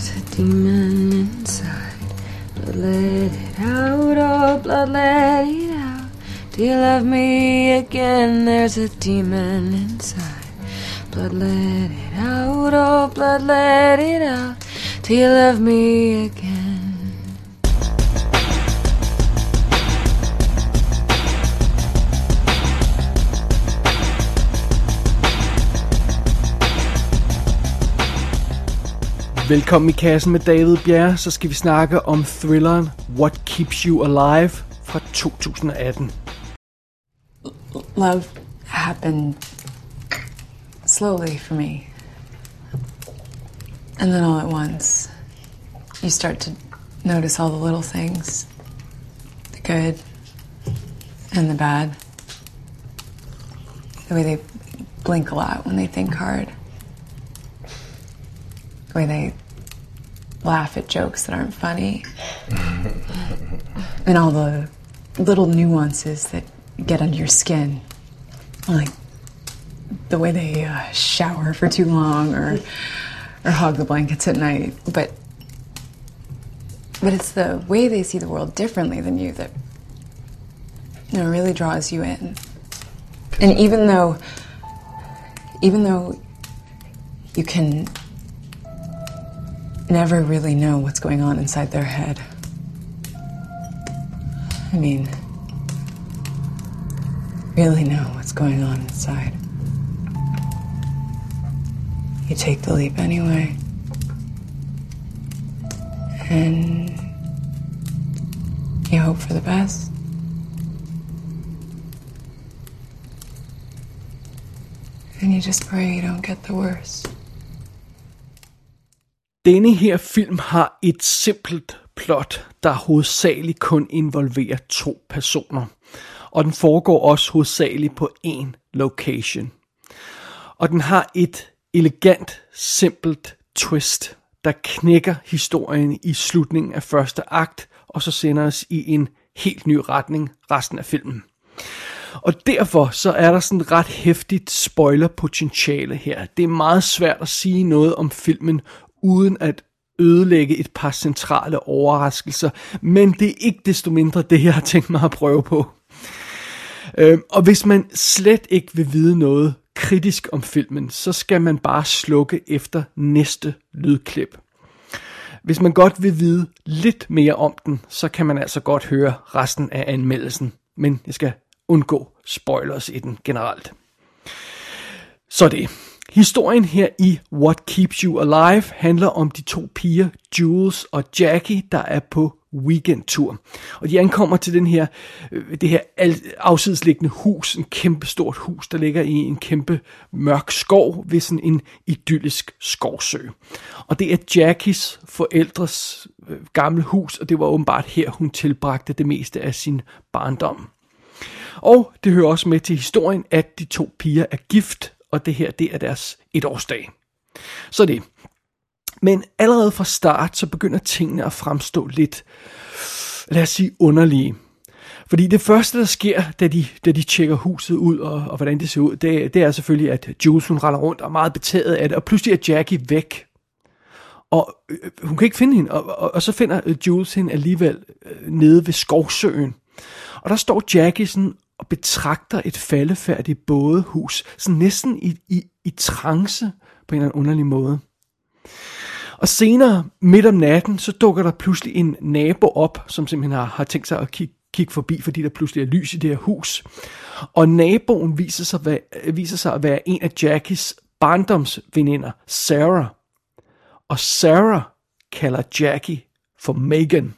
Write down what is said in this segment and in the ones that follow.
There's a demon inside. Blood let it out, oh blood let it out. Do you love me again? There's a demon inside. Blood let it out, oh blood let it out. Do you love me again? Velkommen i kassen med David Bjerre, så skal vi snakke om thrilleren What Keeps You Alive fra 2018. Love happened slowly for me. And then all at once, you start to notice all the little things the good and the bad. The way they blink a lot when they think hard. The way they laugh at jokes that aren't funny. and all the little nuances that get under your skin. Like the way they uh, shower for too long or or hog the blankets at night. But but it's the way they see the world differently than you that you know, really draws you in. And even though even though you can never really know what's going on inside their head. I mean, really know what's going on inside. You take the leap anyway. And you hope for the best. And you just pray you don't get the worst. Denne her film har et simpelt plot, der hovedsageligt kun involverer to personer. Og den foregår også hovedsageligt på én location. Og den har et elegant, simpelt twist, der knækker historien i slutningen af første akt, og så sender os i en helt ny retning resten af filmen. Og derfor så er der sådan ret hæftigt spoilerpotentiale her. Det er meget svært at sige noget om filmen, uden at ødelægge et par centrale overraskelser, men det er ikke desto mindre det, jeg har tænkt mig at prøve på. Øh, og hvis man slet ikke vil vide noget kritisk om filmen, så skal man bare slukke efter næste lydklip. Hvis man godt vil vide lidt mere om den, så kan man altså godt høre resten af anmeldelsen, men jeg skal undgå spoilers i den generelt. Så det. Historien her i What Keeps You Alive handler om de to piger, Jules og Jackie, der er på weekendtur. Og de ankommer til den her, øh, det her afsidesliggende hus, en kæmpe stort hus, der ligger i en kæmpe mørk skov ved sådan en idyllisk skovsø. Og det er Jackies forældres øh, gamle hus, og det var åbenbart her, hun tilbragte det meste af sin barndom. Og det hører også med til historien, at de to piger er gift, og det her, det er deres etårsdag. Så det. Men allerede fra start, så begynder tingene at fremstå lidt, lad os sige, underlige. Fordi det første, der sker, da de, da de tjekker huset ud, og, og hvordan det ser ud, det, det er selvfølgelig, at Jules hun render rundt og er meget betaget af det, og pludselig er Jackie væk. Og øh, hun kan ikke finde hende, og, og, og så finder Jules hende alligevel øh, nede ved skovsøen. Og der står Jackie sådan og betragter et faldefærdigt bådehus, sådan næsten i, i, i trance på en eller anden underlig måde. Og senere, midt om natten, så dukker der pludselig en nabo op, som simpelthen har, har tænkt sig at kigge, kigge forbi, fordi der pludselig er lys i det her hus. Og naboen viser sig, viser sig at være en af Jackies barndomsveninder, Sarah. Og Sarah kalder Jackie for Megan.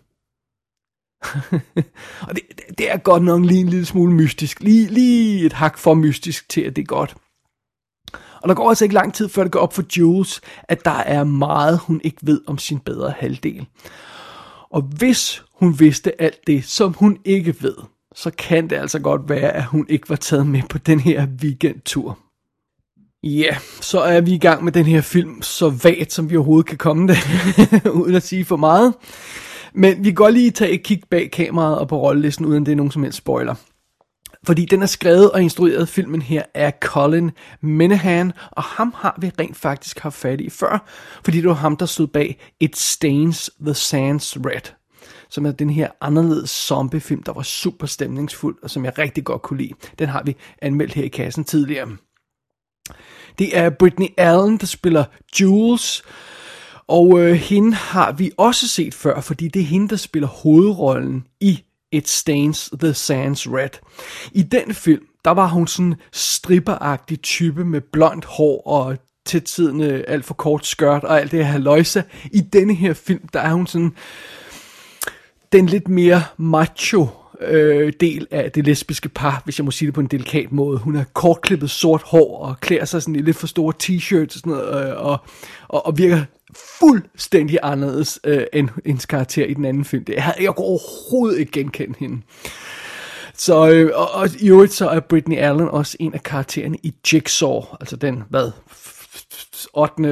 og det, det er godt nok lige en lille smule mystisk. Lige, lige et hak for mystisk til, at det er godt. Og der går altså ikke lang tid, før det går op for Jules, at der er meget, hun ikke ved om sin bedre halvdel. Og hvis hun vidste alt det, som hun ikke ved, så kan det altså godt være, at hun ikke var taget med på den her weekendtur. Ja, yeah, så er vi i gang med den her film, så vagt som vi overhovedet kan komme det, uden at sige for meget. Men vi kan godt lige tage et kig bag kameraet og på rollelisten, uden det er nogen som helst spoiler. Fordi den er skrevet og instrueret filmen her af Colin Menahan, og ham har vi rent faktisk haft fat i før, fordi det var ham, der stod bag It Stains the Sands Red, som er den her anderledes zombiefilm, der var super stemningsfuld, og som jeg rigtig godt kunne lide. Den har vi anmeldt her i kassen tidligere. Det er Britney Allen, der spiller Jules, og øh, hende har vi også set før, fordi det er hende, der spiller hovedrollen i It Stains the Sands Red. I den film, der var hun sådan stripperagtig type med blondt hår og til tiden alt for kort skørt og alt det her løjse. I denne her film, der er hun sådan den lidt mere macho øh, del af det lesbiske par, hvis jeg må sige det på en delikat måde. Hun har kortklippet sort hår og klæder sig sådan i lidt for store t-shirts og sådan noget, øh, og, og, og virker fuldstændig anderledes øh, end hendes karakter i den anden film. Det, jeg, jeg kunne overhovedet ikke genkende hende. Så, øh, og, og i øvrigt så er Britney Allen også en af karaktererne i Jigsaw, altså den, hvad, 8.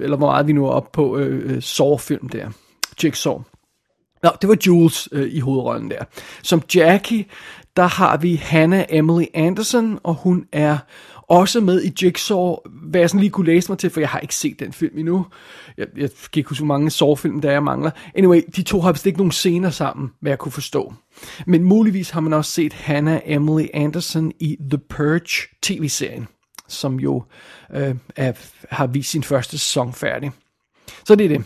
eller hvor meget vi nu er oppe på, øh, øh, Saw-film der. Jigsaw. Nå, det var Jules øh, i hovedrollen der. Som Jackie, der har vi Hannah Emily Anderson, og hun er også med i Jigsaw, hvad jeg sådan lige kunne læse mig til, for jeg har ikke set den film endnu. Jeg, jeg kan ikke huske, hvor mange Saw-film der jeg mangler. Anyway, de to har vist ikke nogen scener sammen, hvad jeg kunne forstå. Men muligvis har man også set Hannah Emily Anderson i The Purge tv-serien, som jo øh, er, har vist sin første sæson færdig. Så det er det.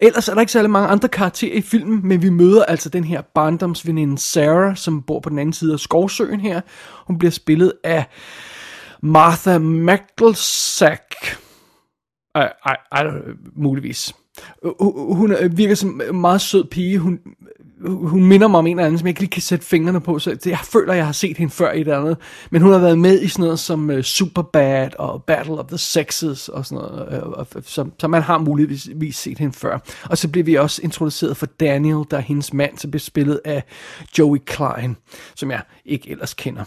Ellers er der ikke særlig mange andre karakterer i filmen, men vi møder altså den her barndomsveninde Sarah, som bor på den anden side af skovsøen her. Hun bliver spillet af Martha McElsack. Ej, ej, ej, muligvis. Hun virker som en meget sød pige. Hun, hun minder mig om en eller anden, som jeg ikke lige kan sætte fingrene på. Så jeg føler, jeg har set hende før i et andet. Men hun har været med i sådan noget som uh, Superbad og Battle of the Sexes og sådan noget. Uh, så, så man har muligvis set hende før. Og så bliver vi også introduceret for Daniel, der er hendes mand, som bliver spillet af Joey Klein, som jeg ikke ellers kender.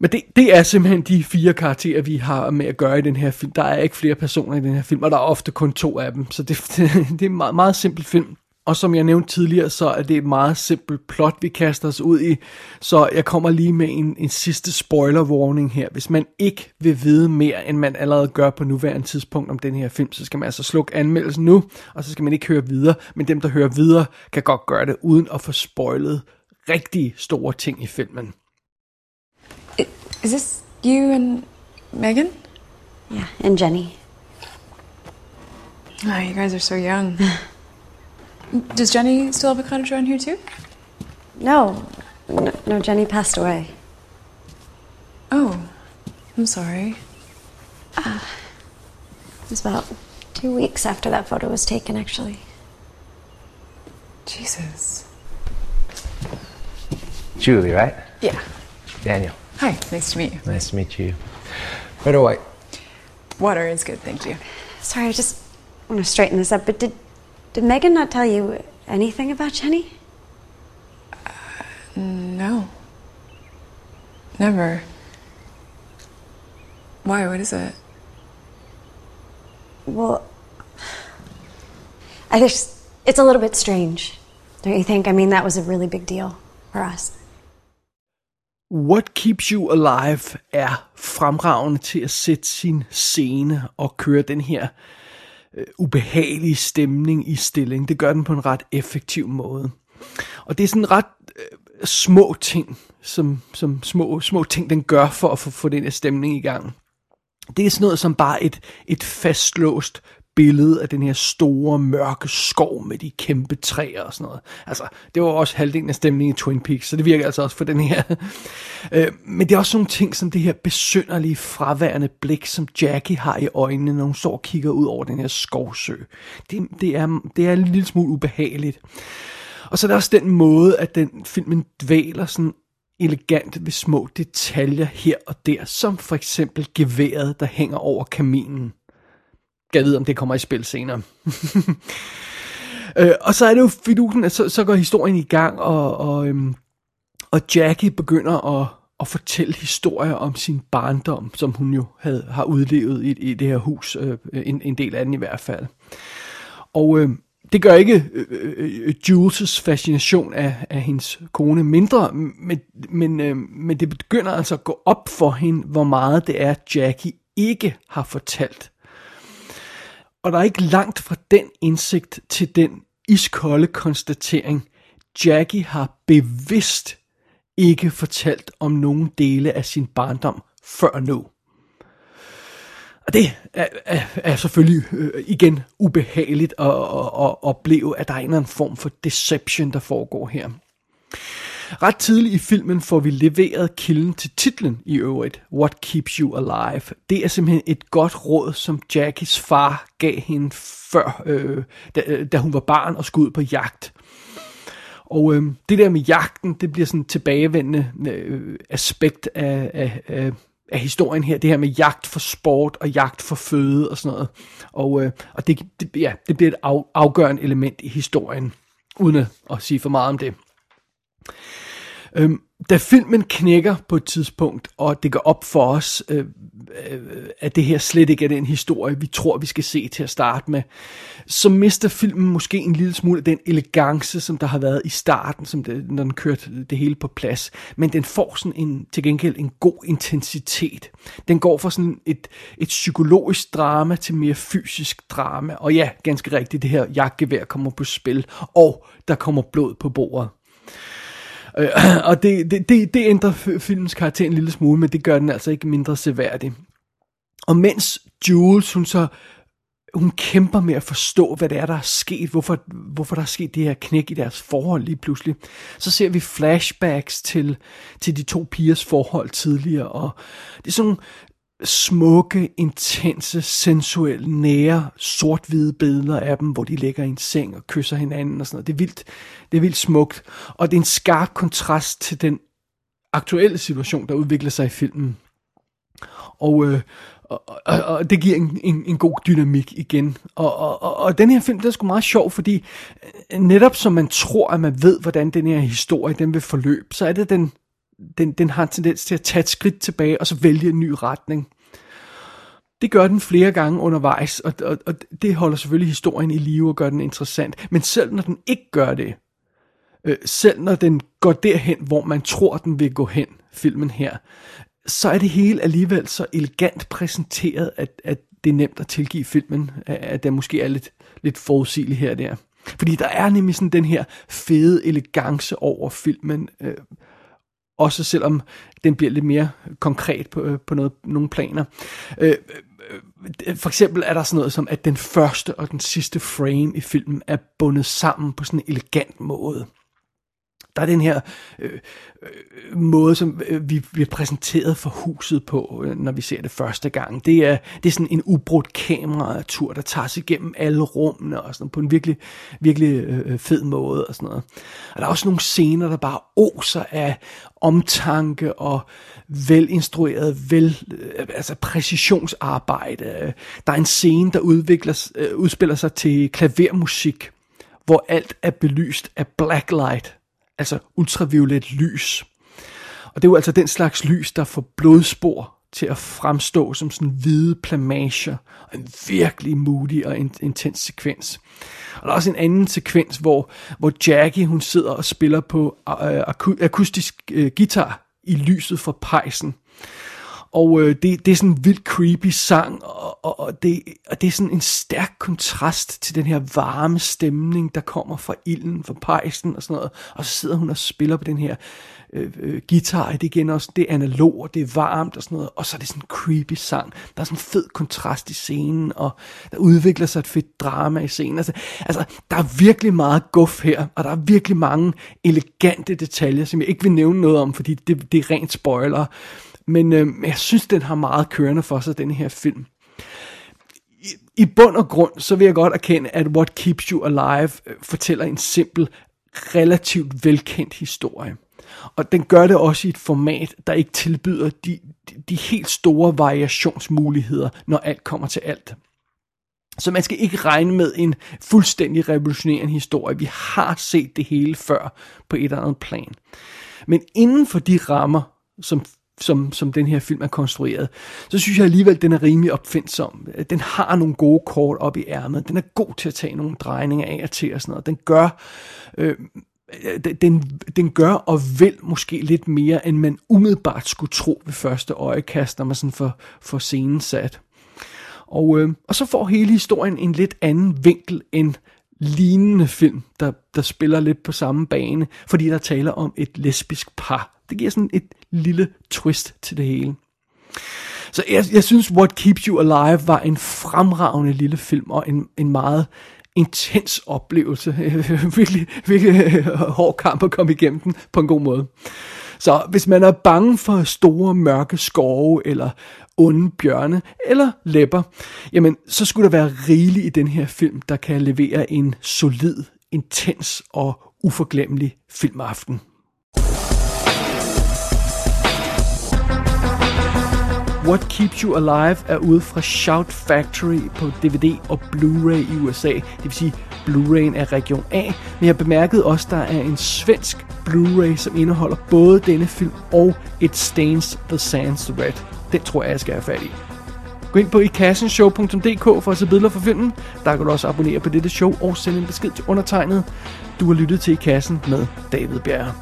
Men det, det er simpelthen de fire karakterer, vi har med at gøre i den her film. Der er ikke flere personer i den her film, og der er ofte kun to af dem. Så det, det, det er en meget, meget simpel film. Og som jeg nævnte tidligere, så er det et meget simpelt plot, vi kaster os ud i. Så jeg kommer lige med en, en sidste spoiler warning her. Hvis man ikke vil vide mere, end man allerede gør på nuværende tidspunkt om den her film, så skal man altså slukke anmeldelsen nu, og så skal man ikke høre videre. Men dem, der hører videre, kan godt gøre det, uden at få spoilet rigtig store ting i filmen. Is this you and Megan? Yeah, and Jenny. Oh, you guys are so young. Does Jenny still have a cottage around here too? No, no, no, Jenny passed away. Oh, I'm sorry. Uh, it was about two weeks after that photo was taken, actually. Jesus. Julie, right? Yeah. Daniel. Hi, nice to meet you. Nice to meet you. Red or white? Water is good, thank you. Sorry, I just want to straighten this up, but did, did Megan not tell you anything about Jenny? Uh, no. Never. Why? What is it? Well, I just, it's a little bit strange, don't you think? I mean, that was a really big deal for us. What Keeps You Alive er fremragende til at sætte sin scene og køre den her øh, ubehagelige stemning i stilling. Det gør den på en ret effektiv måde. Og det er sådan ret øh, små ting, som, som små, små ting, den gør for at få, få den her stemning i gang. Det er sådan noget som bare et, et fastlåst billede af den her store, mørke skov med de kæmpe træer og sådan noget. Altså, det var også halvdelen af stemningen i Twin Peaks, så det virker altså også for den her. Øh, men det er også nogle ting som det her besynderlige, fraværende blik, som Jackie har i øjnene, når hun står og kigger ud over den her skovsø. Det, det, er, det er en lille smule ubehageligt. Og så er der også den måde, at den filmen dvæler sådan elegant ved små detaljer her og der, som for eksempel geværet, der hænger over kaminen. Jeg ved, om det kommer i spil senere. øh, og så er det jo fidusen, at så, så går historien i gang, og, og, øhm, og Jackie begynder at, at fortælle historier om sin barndom, som hun jo havde, har udlevet i, i det her hus, øh, en, en del af den i hvert fald. Og øh, det gør ikke øh, øh, øh Jules' fascination af, af hendes kone mindre, men, men, øh, men det begynder altså at gå op for hende, hvor meget det er, Jackie ikke har fortalt. Og der er ikke langt fra den indsigt til den iskolde konstatering, Jackie har bevidst ikke fortalt om nogen dele af sin barndom før nu. Og det er, er, er selvfølgelig øh, igen ubehageligt at, at, at opleve, at der er en eller anden form for deception, der foregår her. Ret tidligt i filmen får vi leveret kilden til titlen i øvrigt, What Keeps You Alive. Det er simpelthen et godt råd, som Jackies far gav hende før, øh, da, øh, da hun var barn og skulle ud på jagt. Og øh, det der med jagten, det bliver sådan et tilbagevendende øh, aspekt af, af, af, af historien her. Det her med jagt for sport og jagt for føde og sådan noget. Og, øh, og det, det, ja, det bliver et af, afgørende element i historien, uden at, at sige for meget om det. Øhm, da filmen knækker på et tidspunkt, og det går op for os, øh, øh, at det her slet ikke er den historie, vi tror, vi skal se til at starte med, så mister filmen måske en lille smule af den elegance, som der har været i starten, som det, når den kørte det hele på plads. Men den får sådan en, til gengæld en god intensitet. Den går fra sådan et, et psykologisk drama til mere fysisk drama. Og ja, ganske rigtigt, det her jagtgevær kommer på spil, og der kommer blod på bordet. Øh, og det, det, det, det ændrer filmens karakter en lille smule, men det gør den altså ikke mindre seværdig. Og mens Jules, hun så hun kæmper med at forstå, hvad det er, der er sket, hvorfor, hvorfor der er sket det her knæk i deres forhold lige pludselig. Så ser vi flashbacks til, til de to pigers forhold tidligere, og det er sådan smukke, intense, sensuelle, nære, sort-hvide billeder af dem, hvor de ligger i en seng og kysser hinanden og sådan noget. Det er vildt, det er vildt smukt, og det er en skarp kontrast til den aktuelle situation, der udvikler sig i filmen. Og, øh, og, og, og det giver en, en, en god dynamik igen. Og, og, og, og den her film, den er sgu meget sjov, fordi øh, netop som man tror, at man ved, hvordan den her historie, den vil forløbe, så er det den den, den har en tendens til at tage et skridt tilbage, og så vælge en ny retning. Det gør den flere gange undervejs, og, og, og det holder selvfølgelig historien i live og gør den interessant. Men selv når den ikke gør det, øh, selv når den går derhen, hvor man tror, den vil gå hen, filmen her, så er det hele alligevel så elegant præsenteret, at, at det er nemt at tilgive filmen, at den måske er lidt, lidt forudsigelig her og der. Fordi der er nemlig sådan den her fede elegance over filmen, øh, også selvom den bliver lidt mere konkret på, øh, på noget, nogle planer. Øh, øh, Øh, for eksempel er der sådan noget som, at den første og den sidste frame i filmen er bundet sammen på sådan en elegant måde. Der er den her øh, øh, måde, som øh, vi bliver præsenteret for huset på, øh, når vi ser det første gang. Det er, det er sådan en ubrudt kameratur, der tager sig igennem alle rummene, og sådan på en virkelig, virkelig øh, øh, fed måde. Og, sådan noget. og der er også nogle scener, der bare oser af omtanke og velinstrueret, vel, øh, altså præcisionsarbejde. Der er en scene, der udvikler, øh, udspiller sig til klavermusik, hvor alt er belyst af blacklight altså ultraviolet lys. Og det er jo altså den slags lys, der får blodspor til at fremstå som sådan hvide plamager, og en virkelig moody og intens sekvens. Og der er også en anden sekvens, hvor, hvor Jackie hun sidder og spiller på øh, akustisk øh, guitar i lyset fra pejsen. Og øh, det, det er sådan en vildt creepy sang, og, og, og, det, og det er sådan en stærk kontrast til den her varme stemning, der kommer fra ilden, fra pejsen og sådan noget. Og så sidder hun og spiller på den her øh, øh, guitar, det igen også, det er analog, og det er varmt og sådan noget. Og så er det sådan en creepy sang. Der er sådan en fed kontrast i scenen, og der udvikler sig et fedt drama i scenen. Altså, altså der er virkelig meget guf her, og der er virkelig mange elegante detaljer, som jeg ikke vil nævne noget om, fordi det, det er rent spoiler. Men øh, jeg synes, den har meget kørende for sig, den her film. I, I bund og grund, så vil jeg godt erkende, at What Keeps You Alive øh, fortæller en simpel, relativt velkendt historie. Og den gør det også i et format, der ikke tilbyder de, de, de helt store variationsmuligheder, når alt kommer til alt. Så man skal ikke regne med en fuldstændig revolutionerende historie. Vi har set det hele før på et eller andet plan. Men inden for de rammer, som som, som den her film er konstrueret, så synes jeg alligevel, at den er rimelig opfindsom. Den har nogle gode kort op i ærmet. Den er god til at tage nogle drejninger af og til og sådan noget. Den gør... Øh, den, den gør og vil måske lidt mere, end man umiddelbart skulle tro ved første øjekast, når man sådan får, får scenen sat. Og, øh, og så får hele historien en lidt anden vinkel end lignende film, der, der spiller lidt på samme bane, fordi der taler om et lesbisk par. Det giver sådan et lille twist til det hele. Så jeg, jeg synes, What Keeps You Alive var en fremragende lille film, og en, en meget intens oplevelse. virkelig, virkelig øh, hård kamp at komme igennem den på en god måde. Så hvis man er bange for store mørke skove, eller onde bjørne, eller læpper, jamen så skulle der være rigeligt i den her film, der kan levere en solid, intens og uforglemmelig filmaften. What Keeps You Alive er ude fra Shout Factory på DVD og Blu-ray i USA. Det vil sige, Blu-rayen er region A. Men jeg bemærkede også, at der er en svensk Blu-ray, som indeholder både denne film og It Stains the Sands Red. Den tror jeg, jeg skal have fat i. Gå ind på ikassenshow.dk for at se billeder fra filmen. Der kan du også abonnere på dette show og sende en besked til undertegnet. Du har lyttet til I Kassen med David Bjerre.